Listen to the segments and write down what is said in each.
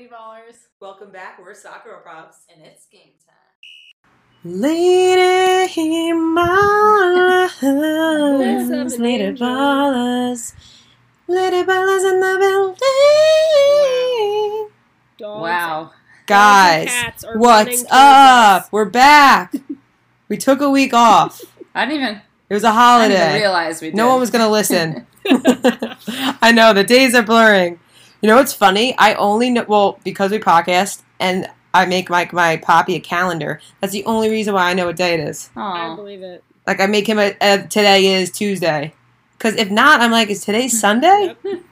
Lady Ballers. Welcome back. We're Soccer Props. And it's game time. Lady ballers, lady ballers, lady ballers in the building. Dogs. Wow. Guys, cats are running what's up? us. We're back. we took a week off. I didn't even, It was a I didn't holiday. realize we did. No one was gonna listen. I know the days are blurring. You know what's funny? I only know well because we podcast and I make my my poppy a calendar. That's the only reason why I know what day it is. I believe it. Like I make him a, a today is Tuesday. Because if not, I'm like, is today Sunday? Yep.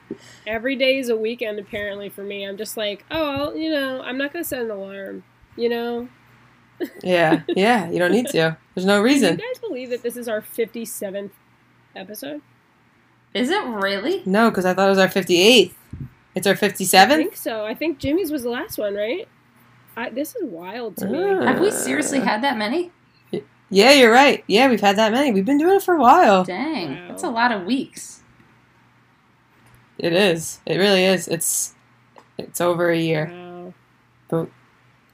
Every day is a weekend, apparently, for me. I'm just like, oh, I'll- you know, I'm not going to set an alarm. You know? Yeah, yeah. You don't need to. There's no Can reason. you guys believe that this is our 57th episode? Is it really? No, because I thought it was our 58th. It's our I 57th. think so. I think Jimmy's was the last one, right? I, this is wild to me. Ah. Have we seriously had that many? Yeah, you're right. Yeah, we've had that many. We've been doing it for a while. Dang. Wow. That's a lot of weeks. It is. It really is. It's it's over a year. Wow. But-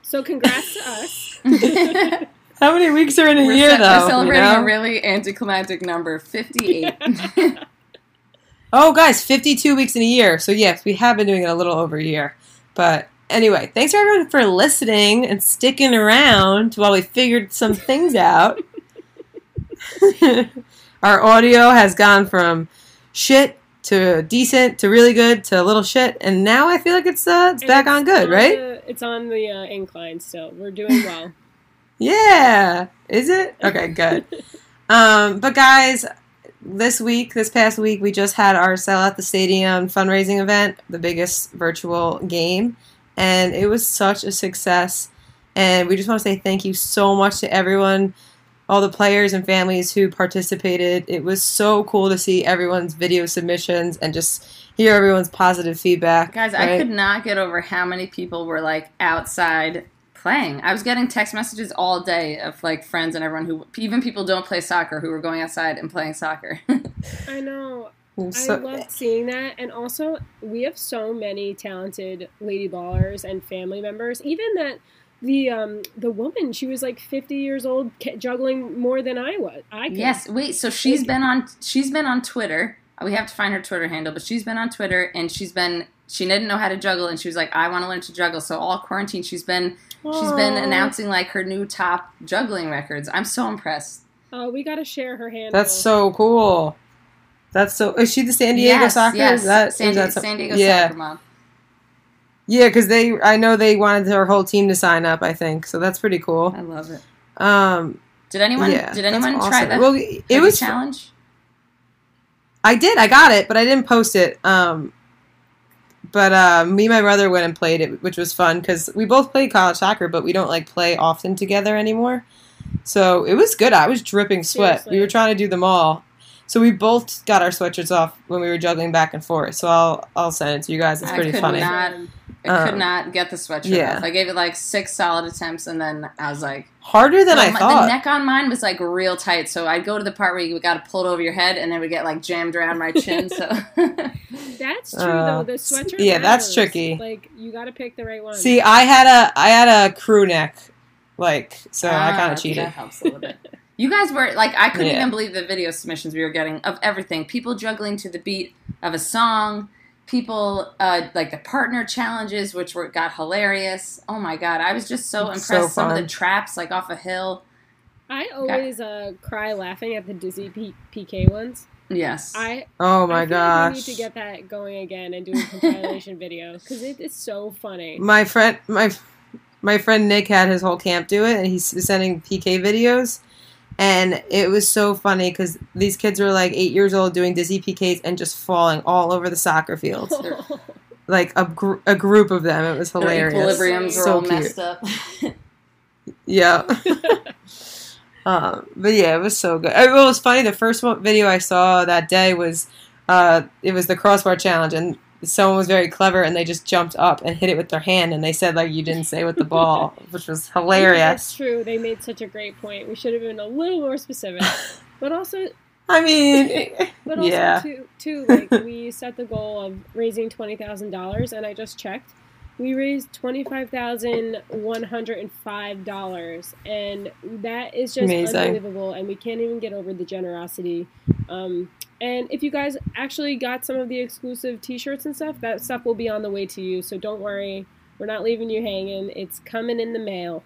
So congrats to us. How many weeks are in a ce- year we're celebrating you know? a really anticlimactic number 58. Oh, guys, 52 weeks in a year. So, yes, we have been doing it a little over a year. But anyway, thanks for everyone for listening and sticking around while we figured some things out. Our audio has gone from shit to decent to really good to a little shit, and now I feel like it's uh, it's And back on good, right? the- it's on the uh, incline still. We're doing well. Yeah. Is it? Okay, good. um, but guys, this week, this past week, we just had our Sell at the Stadium fundraising event, the biggest virtual game, and it was such a success. And we just want to say thank you so much to everyone, all the players and families who participated. It was so cool to see everyone's video submissions and just hear everyone's positive feedback. Guys, I could not get over how many people were like outside playing. I was getting text messages all day of like friends and everyone who, even people don't play soccer, who were going outside and playing soccer. I know. It was I love seeing that, and also we have so many talented lady ballers and family members. Even that the um the woman, she was like fifty years old, juggling more than I was. I could. Yes, wait. So she's been on. She's been on Twitter. We have to find her Twitter handle, but she's been on Twitter and she's been. She didn't know how to juggle, and she was like, "I want to learn to juggle." So all quarantine, she's been. She's been announcing like her new top juggling records. I'm so impressed. Oh, we got to share her handle. That's so cool. That's so. Is she the San Diego yes, soccer? Yes, Is that, San, is that some- San Diego yeah. soccer mom. Yeah, because they. I know they wanted their whole team to sign up. I think so. That's pretty cool. I love it. Um, Did anyone? yeah, did that's anyone try awesome. that? Well, it Cookie was. challenge. I did. I got it, but I didn't post it. Um, but uh, me and my brother went and played it, which was fun because we both played college soccer, but we don't like play often together anymore. So it was good. I was dripping sweat. Seriously. We were trying to do them all. So we both got our sweatshirts off when we were juggling back and forth. So I'll I'll send it to you guys. It's I pretty could funny. not- I could Um, not get the sweatshirt yeah. off. I gave it like six solid attempts, and then I was like, Harder than Well, I my- thought. The neck on mine was like real tight, so I'd go to the part where you got to pull it over your head, and then we get like jammed around my chin. So That's true Uh, though. The sweatshirt. yeah, that's tricky. Like you got to pick the right one. See, I had a I had a crew neck, like so I Ah, kind of cheated. That helps a little bit. You guys were like, I couldn't Yeah. even believe the video submissions we were getting of everything. People juggling to the beat of a song. People uh, like the partner challenges, which were got hilarious. Oh my god, I was just so impressed. so Some of the traps, like off a hill. I always uh, cry laughing at the Dizzy P- PK ones. Yes, I Oh my I feel like we need to get that going again and do a compilation video because it is so funny. my friend my my friend Nick had his whole camp do it, and he's sending PK videos, and it was so funny because these kids were like eight years old doing dizzy PKs and just falling all over the soccer field. like a gr- a group of them. It was their hilarious. equilibriums were So all cute. messed up. Yeah. um, but yeah, it was so good. It was funny. The first video I saw that day was uh, it was the crossbar challenge, and someone was very clever, and they just jumped up and hit it with their hand, and they said like you didn't say with the ball, which was hilarious. That's true. They made such a great point. We should have been a little more specific, but also, I mean, but also yeah. too, too like we set the goal of raising twenty thousand dollars, and I just checked, we raised twenty five thousand one hundred and five dollars, and that is just Amazing. unbelievable. And we can't even get over the generosity. Um, and if you guys actually got some of the exclusive T-shirts and stuff, that stuff will be on the way to you. So don't worry, we're not leaving you hanging. It's coming in the mail.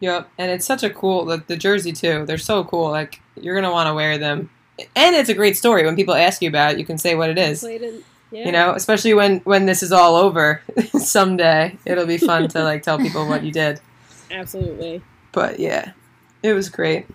Yep, and it's such a cool like the jersey too. They're so cool. Like you're gonna want to wear them, and it's a great story. When people ask you about it, you can say what it is. Yeah. You know, especially when when this is all over someday, it'll be fun to like tell people what you did. absolutely. But yeah, it was great.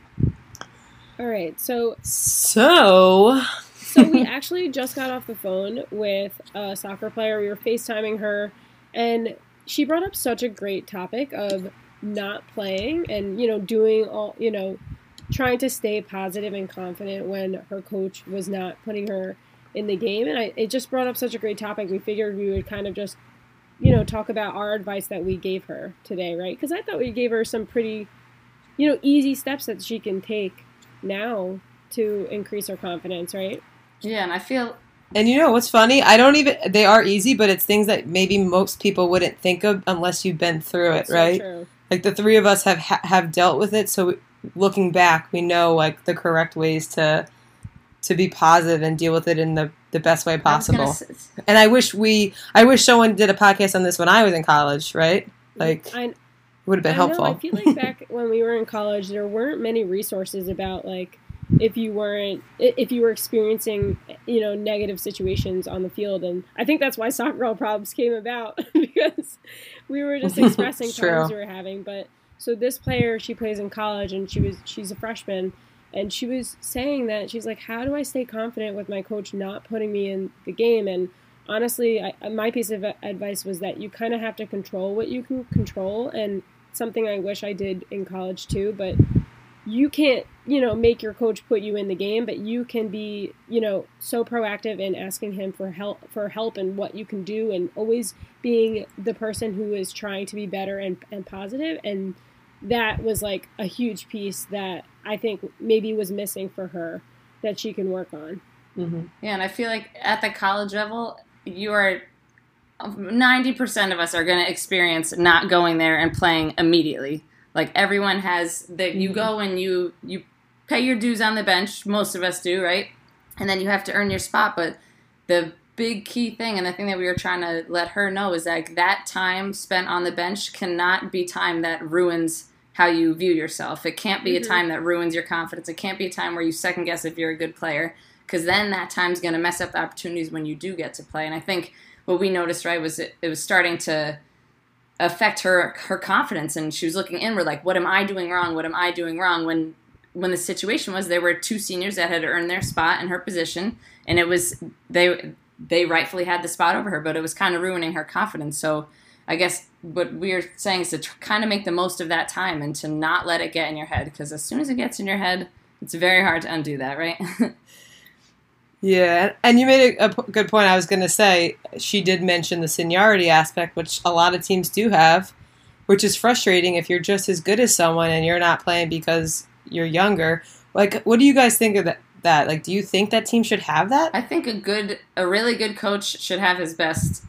All right, so So so we actually just got off the phone with a soccer player. We were FaceTiming her, and she brought up such a great topic of not playing and you know doing all you know trying to stay positive and confident when her coach was not putting her in the game and I, it just brought up such a great topic we figured we would kind of just you know talk about our advice that we gave her today right because i thought we gave her some pretty you know easy steps that she can take now to increase her confidence right Yeah, and I feel And you know what's funny? I don't even. They are easy, but it's things that maybe most people wouldn't think of unless you've been through it, So right? true. Like the three of us have ha- have dealt with it, so looking back, we know like the correct ways to to be positive and deal with it in the the best way I possible. And I wish we, I wish someone did a podcast on this when I was in college, right? Like, I, it would have been I helpful. Know, I feel like back when we were in college, there weren't many resources about like if you weren't if you were experiencing you know negative situations on the field, and I think that's why soccer girl problems came about because we were just expressing problems we were having. But so this player, she plays in college, and she was she's a freshman. And she was saying that she's like, "How do I stay confident with my coach not putting me in the game?" And honestly, I, uh, my piece of advice was that you kind of have to control what you can control, and something I wish I did in college too. But you can't, you know, make your coach put you in the game, but you can be, you know, so proactive in asking him for help, for help, and what you can do, and always being the person who is trying to be better and and positive. And that was like a huge piece that I think maybe was missing for her that she can work on. hmm Yeah, and I feel like at the college level, you are ninety percent of us are going to experience not going there and playing immediately. Like everyone has that you go and you you pay your dues on the bench. Most of us do, right? And then you have to earn your spot. But the big key thing, and the thing that we were trying to let her know, is like that time spent on the bench cannot be time that ruins how you view yourself. It can't be Mhm. a time that ruins your confidence. It can't be a time where you second guess if you're a good player because then that time's going to mess up the opportunities when you do get to play. And I think what we noticed right was it, it was starting to affect her her confidence, and she was looking inward like, "What am I doing wrong? What am I doing wrong?" When when the situation was there were two seniors that had earned their spot in her position, and it was they they rightfully had the spot over her, but it was kind of ruining her confidence. So. I guess what we're saying is to tr- kind of make the most of that time and to not let it get in your head because as soon as it gets in your head, it's very hard to undo that, right? Yeah, and you made a, a p- good point. I was going to say she did mention the seniority aspect, which a lot of teams do have, which is frustrating if you're just as good as someone and you're not playing because you're younger. Like, what do you guys think of that? That like, do you think that team should have that? I think a good, a really good coach should have his best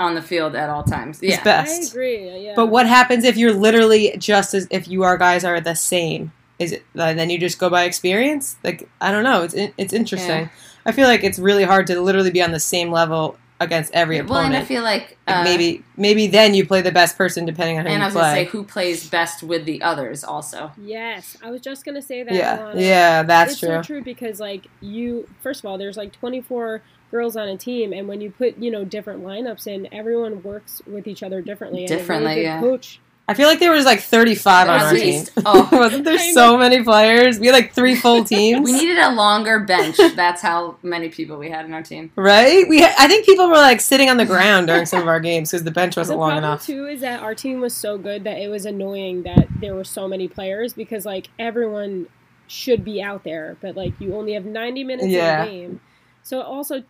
on the field at all times. His Yeah, best. I agree. Yeah. But what happens if you're literally just as if you are guys are the same? Is it uh, then you just go by experience? Like I don't know. It's it's interesting. Yeah. I feel like it's really hard to literally be on the same level against every opponent. well, and. I feel like, Like, uh, maybe maybe then you play the best person depending on who and I you was gonna say play. who plays best with the others also. Yes, I was just gonna say that. Yeah, Alana. yeah, that's it's true. so true because like you, first of all, there's like 24 girls on a team, and when you put you know different lineups in, everyone works with each other differently. and really Differently, good yeah. Coach. I feel like there was like 35 on our team. Oh. Wasn't there so many players? We had like three full teams. We needed a longer bench. That's how many people we had in our team. right? We ha- I think people were like sitting on the ground during some of our games because the bench wasn't the long enough. too is that our team was so good that it was annoying that there were so many players because like everyone should be out there, but like you only have 90 minutes Yeah. in a game. So also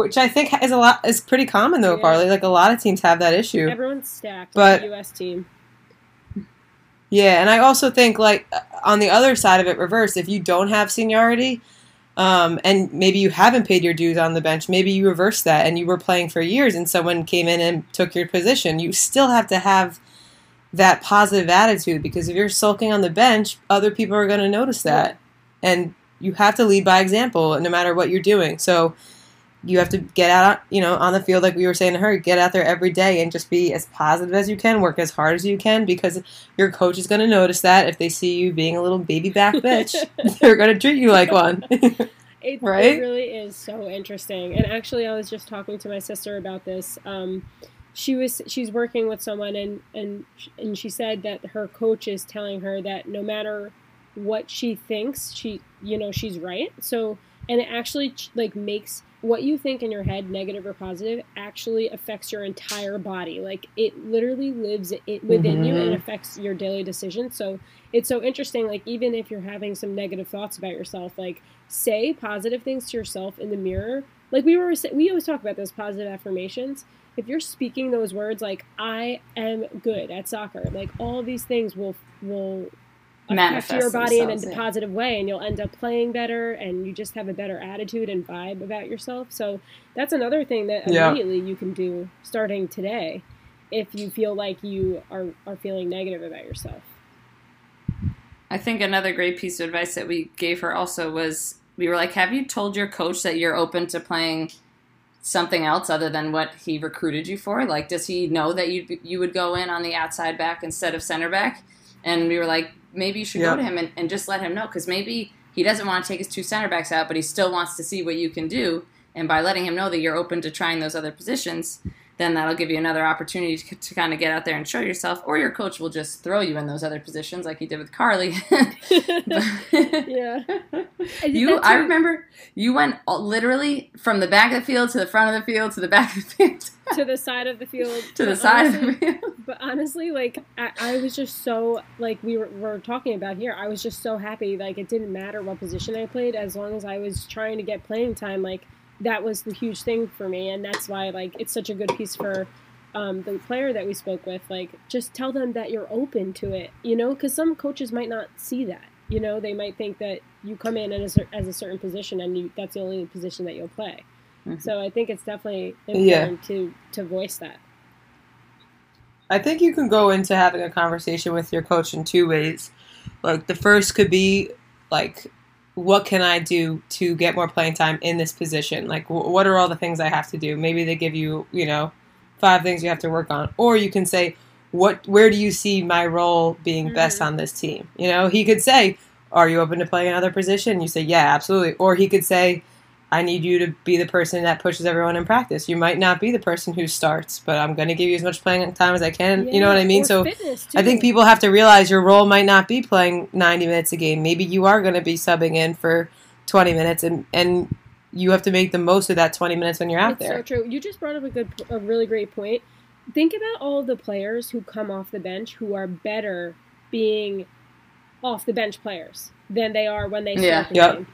Which I think is a lot is pretty common though, Yeah. Farley. Like a lot of teams have that issue. everyone's stacked. But- U.S. team. Yeah, and I also think like on the other side of it, reverse. If you don't have seniority, Um, and maybe you haven't paid your dues on the bench. Maybe you reversed that and you were playing for years and someone came in and took your position. You still have to have that positive attitude because if you're sulking on the bench, other people are going to notice that. And you have to lead by example no matter what you're doing. So you have to get out, you know, on the field like we were saying to her, get out there every day and just be as positive as you can, work as hard as you can because your coach is going to notice that if they see you being a little baby back bitch, they're going to treat you like one. It, Right? it really is so interesting. And actually, I was just talking to my sister about this. Um, she was she's working with someone, and and and she said that her coach is telling her that no matter what she thinks, she you know she's right. So and it actually like makes what you think in your head, negative or positive, actually affects your entire body. Like it literally lives it within you and Mhm. affects your daily decisions. So it's so interesting. Like even if you're having some negative thoughts about yourself, like say positive things to yourself in the mirror. Like we were, we always talk about those positive affirmations. If you're speaking those words, like "I am good at soccer," like all these things will will affect Manifest your body in a yeah. positive way, and you'll end up playing better, and you just have a better attitude and vibe about yourself. So that's another thing that Yeah. immediately you can do starting today, if you feel like you are are feeling negative about yourself. I think another great piece of advice that we gave her also was we were like, Have you told your coach that you're open to playing something else other than what he recruited you for? Like, does he know that you you would go in on the outside back instead of center back? And we were like, maybe you should Yeah. go to him and, and just let him know because maybe he doesn't want to take his two center backs out, but he still wants to see what you can do. And by letting him know that you're open to trying those other positions, then that'll give you another opportunity to, to kind of get out there and show yourself. Or your coach will just throw you in those other positions like he did with Carly. yeah. You, I remember you went literally from the back of the field to the front of the field to the back of the field to the side of the field to the side of the field. But honestly, like I, I was just so like we were, were talking about here. I was just so happy. Like it didn't matter what position I played, as long as I was trying to get playing time. Like that was the huge thing for me, and that's why like it's such a good piece for um, the player that we spoke with. Like just tell them that you're open to it, you know, because some coaches might not see that. You know, they might think that you come in as a, as a certain position and you that's the only position that you'll play. Mhm. So I think it's definitely Yeah. important to to voice that. I think you can go into having a conversation with your coach in two ways. Like the first could be like, what can I do to get more playing time in this position? Like, wh- what are all the things I have to do? Maybe they give you, you know, five things you have to work on, or you can say, what, where do you see my role being best Mhm. on this team? You know, he could say, are you open to playing another position? You say, yeah, absolutely. Or he could say, I need you to be the person that pushes everyone in practice. You might not be the person who starts, but I'm going to give you as much playing time as I can. you know what I mean? So I think people have to realize your role might not be playing 90 minutes a game. Maybe you are going to be subbing in for 20 minutes, and and you have to make the most of that 20 minutes when you're out it's there. so true. You just brought up a good, a really great point. Think about all the players who come off the bench who are better being off the bench players than they are when they start Yeah. the Yep. game.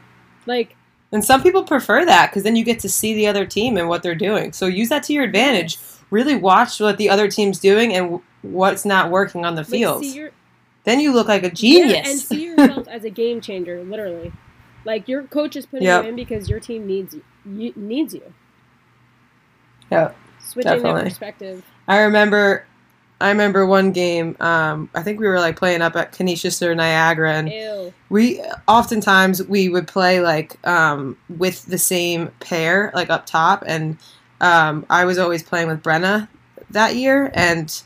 Like And some people prefer that because then you get to see the other team and what they're doing. So use that to your advantage. Really watch what the other team's doing and what's not working on the field. your, then you look like a yeah, genius. and see yourself as a game changer, literally. Like your coach is putting Yep. you in because your team needs you, you needs you. Yep. Switching Definitely. that perspective. I remember, I remember one game. Um, I think we were like playing up at Canisius or Niagara, and Ew. we oftentimes we would play like um, with the same pair, like up top, and um, I was always playing with Brenna that year, and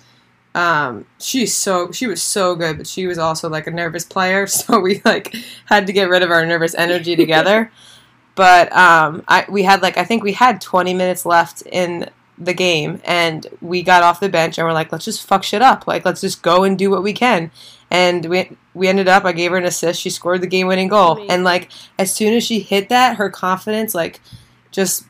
um, she's so she was so good, but she was also like a nervous player, so we like had to get rid of our nervous energy together. but um, I we had like I think we had 20 minutes left in the game, and we got off the bench and we're like, let's just fuck shit up, like let's just go and do what we can. And we we ended up. I gave her an assist. She scored the game winning goal, Amazing. and like as soon as she hit that, her confidence like just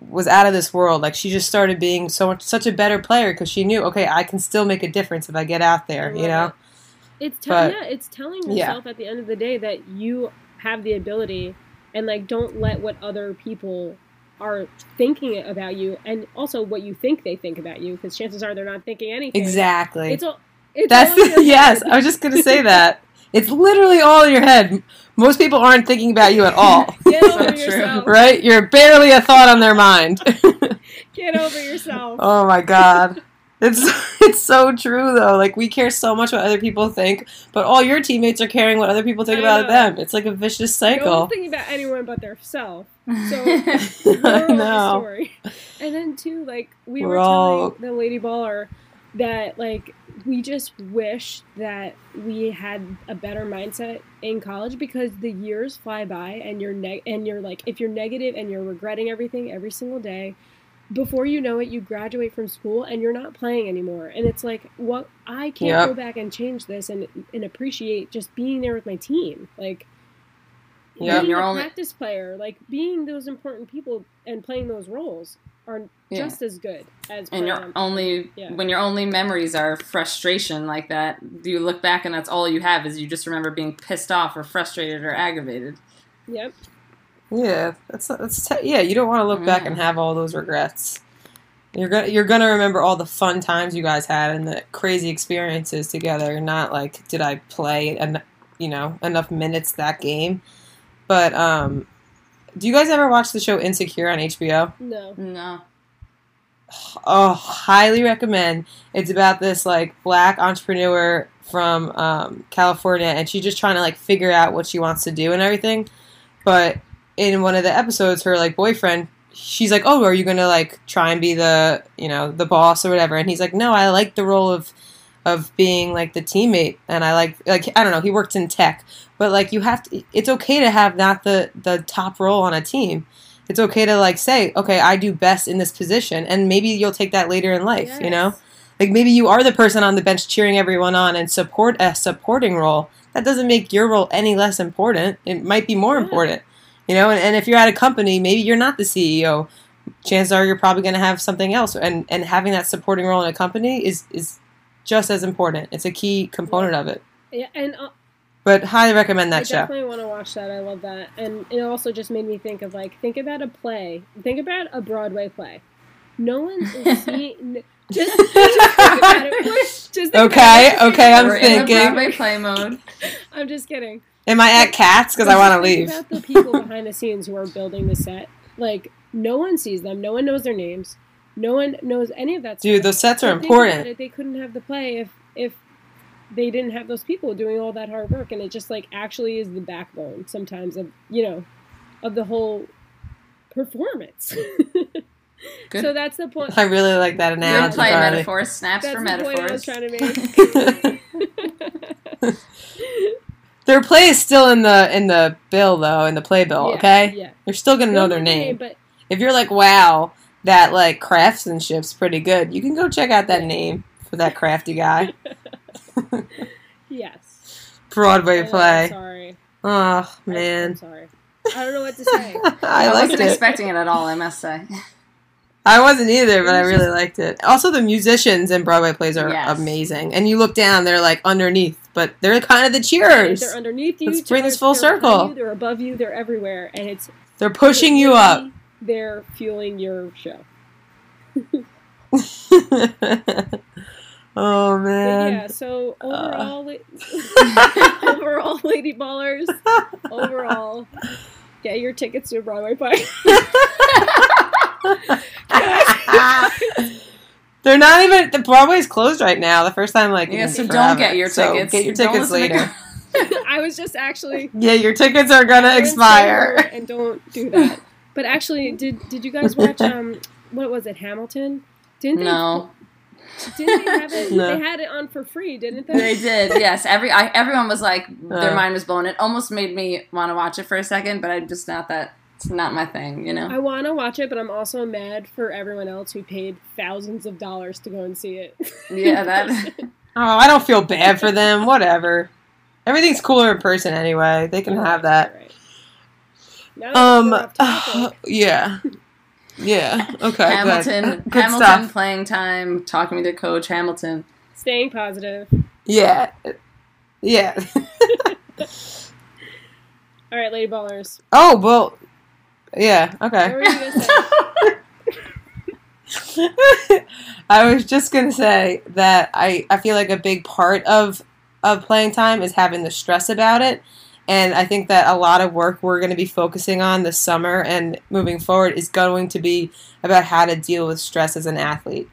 was out of this world. Like she just started being so much such a better player because she knew, okay, I can still make a difference if I get out there. You know? it. It's te- But- yeah, it's telling Yeah. yourself at the end of the day that you have the ability, and like don't let what other people are thinking about you, and also what you think they think about you, because chances are they're not thinking anything. Exactly. It's all. It's That's all in yes. I was just gonna say that. It's literally all in your head. Most people aren't thinking about you at all. Get over yourself. right? You're barely a thought on their mind. Get over yourself. oh my god. It's it's so true though. Like we care so much what other people think, but all your teammates are caring what other people think I about know. them. It's like a vicious No cycle. one's thinking about anyone but their self. So I moral of know. story. And then too, like we We're were all- telling the lady baller that like we just wish that we had a better mindset in college because the years fly by and you're neg- and you're like if you're negative and you're regretting everything every single day before you know it you graduate from school and you're not playing anymore and it's like what i can't Yep. go back and change this and and appreciate just being there with my team like Yeah, being You're a only- practice player like being those important people and playing those roles are Yeah. just as good as and playing your on- only Yeah. when your only memories are frustration like that you look back and that's all you have is you just remember being pissed off or frustrated or aggravated yep Yeah, that's that's te- yeah. You don't want to look back and have all those regrets. You're gonna you're gonna remember all the fun times you guys had and the crazy experiences together. Not like did I play en- you know enough minutes that game. But um, do you guys ever watch the show Insecure on HBO? no no Oh, highly recommend. It's about this like black entrepreneur from um, California, and she's just trying to like figure out what she wants to do and everything. But in one of the episodes, her like boyfriend, she's like, "Oh, are you gonna like try and be the you know the boss or whatever?" And he's like, "No, I like the role of of being like the teammate, and I like like I don't know. He worked in tech, but like you have to. It's okay to have not the the top role on a team." It's okay to like say, okay, I do best in this position, and maybe you'll take that later in life. You know, like maybe you are the person on the bench cheering everyone on and support a supporting role. That doesn't make your role any less important. It might be more Yeah. important. You know, and, and if you're at a company, maybe you're not the CEO. Chances are you're probably going to have something else, and and having that supporting role in a company is is just as important. It's a key component of it. yeah and uh, But highly recommend I that show. definitely want to watch that. I love that, and it also just made me think of like think about a play. Think about a Broadway play. No one is seeing. Just, just think about it. Just think Okay, about it. okay, I'm We're in thinking. the Broadway play mode. I'm just kidding. Am I at Cats? Because I want to leave. think About the people behind the scenes who are building the set, like no one sees them. No one knows their names. No one knows any of that. Dude, stuff. those sets are But important. it, They couldn't have the play if if they didn't have those people doing all that hard work, and it just like actually is the backbone sometimes of you know of the whole performance. Good. so that's the point. I really like that Good analogy. play Carly. metaphors, snaps That's for the point I was metaphors. trying to make. Their play is still in the in the bill though, in the playbill. Yeah, okay, Yeah. you're still gonna know their name. but If you're like, wow, that like craftsmanship's pretty good, you can go check out that name for that crafty guy. yes. Broadway oh, I'm play. sorry. Oh I- I'm man, sorry. I don't know what to say. I I wasn't it. expecting it at all, I must say. I wasn't either, but I really liked it. Also, the musicians in Broadway plays are Yes. amazing, and you look down, they're like underneath, but they're kind of the cheers. They're underneath you. Let's bring this full they're circle. you, they're above you. They're everywhere, and it's They're pushing you up. They're fueling your show. oh But man. yeah, so uh. overall, la- overall, Lady Ballers, overall, get your tickets to a Broadway play. They're not even the Broadway's closed right now. The first time like Yeah, in so forever. don't get your So tickets. get your Don't tickets later. I was just actually yeah, your tickets are gonna expire. And don't do that. But actually, did did you guys watch um what was it Hamilton? Didn't they? No, Didn't they have it? No. They had it on for free, didn't they? they did. Yes, every I, everyone was like their Uh. mind was blown. It almost made me want to watch it for a second, but I'm just not that. It's not my thing, you know. I want to watch it, but I'm also mad for everyone else who paid thousands of dollars to go and see it. Yeah, that. Oh, I don't feel bad for them. Whatever. Everything's cooler in person anyway. They can have that. Right. Now Um. we're off topic, yeah. Yeah. Okay. Hamilton, Good, good Hamilton stuff. playing time, talking with their coach, Hamilton. staying positive. Yeah. Yeah. All right, lady ballers. oh well. Yeah. Okay. were you gonna say? I was just gonna say that I, I feel like a big part of of playing time is having the stress about it. And I think that a lot of work we're going to be focusing on this summer and moving forward is going to be about how to deal with stress as an athlete.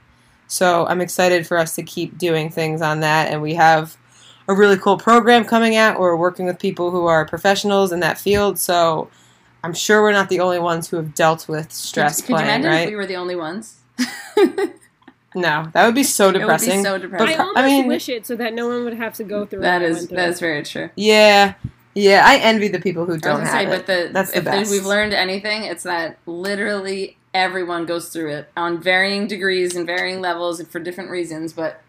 So I'm excited for us to keep doing things on that. And we have a really cool program coming out. We're working with people who are professionals in that field. So I'm sure we're not the only ones who have dealt with stress could, could playing, you imagine right? if we were the only ones? no, that would be so It would be depressing. so I depressing. almost I mean- wish it so that no one would have to go through. that what I is went through. that is very true. Yeah, yeah. I envy the people who don't gonna have say, it. but the That's the if there's- best. we've learned anything, it's that literally everyone goes through it on varying degrees and varying levels and for different reasons. But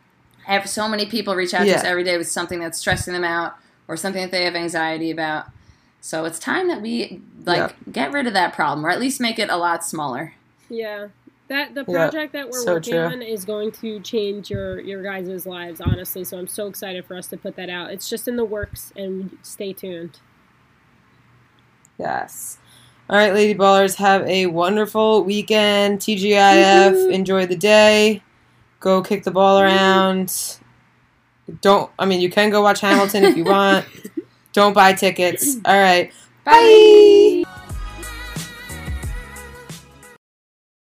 have so many people reach out Yeah. to us every day with something that's stressing them out or something that they have anxiety about. So it's time that we like get rid of that problem, or at least make it a lot smaller. Yeah. That the Yeah, project that we're so working true. on is going to change your your guys' lives, honestly. So I'm so excited for us to put that out. It's just in the works, and stay tuned. Yes. All right, Lady Ballers, have a wonderful weekend. TGIF, Woohoo. enjoy the day. Go kick the ball around. Don't, I mean, you can go watch Hamilton if you want. Don't buy tickets. All right. Bye. Bye.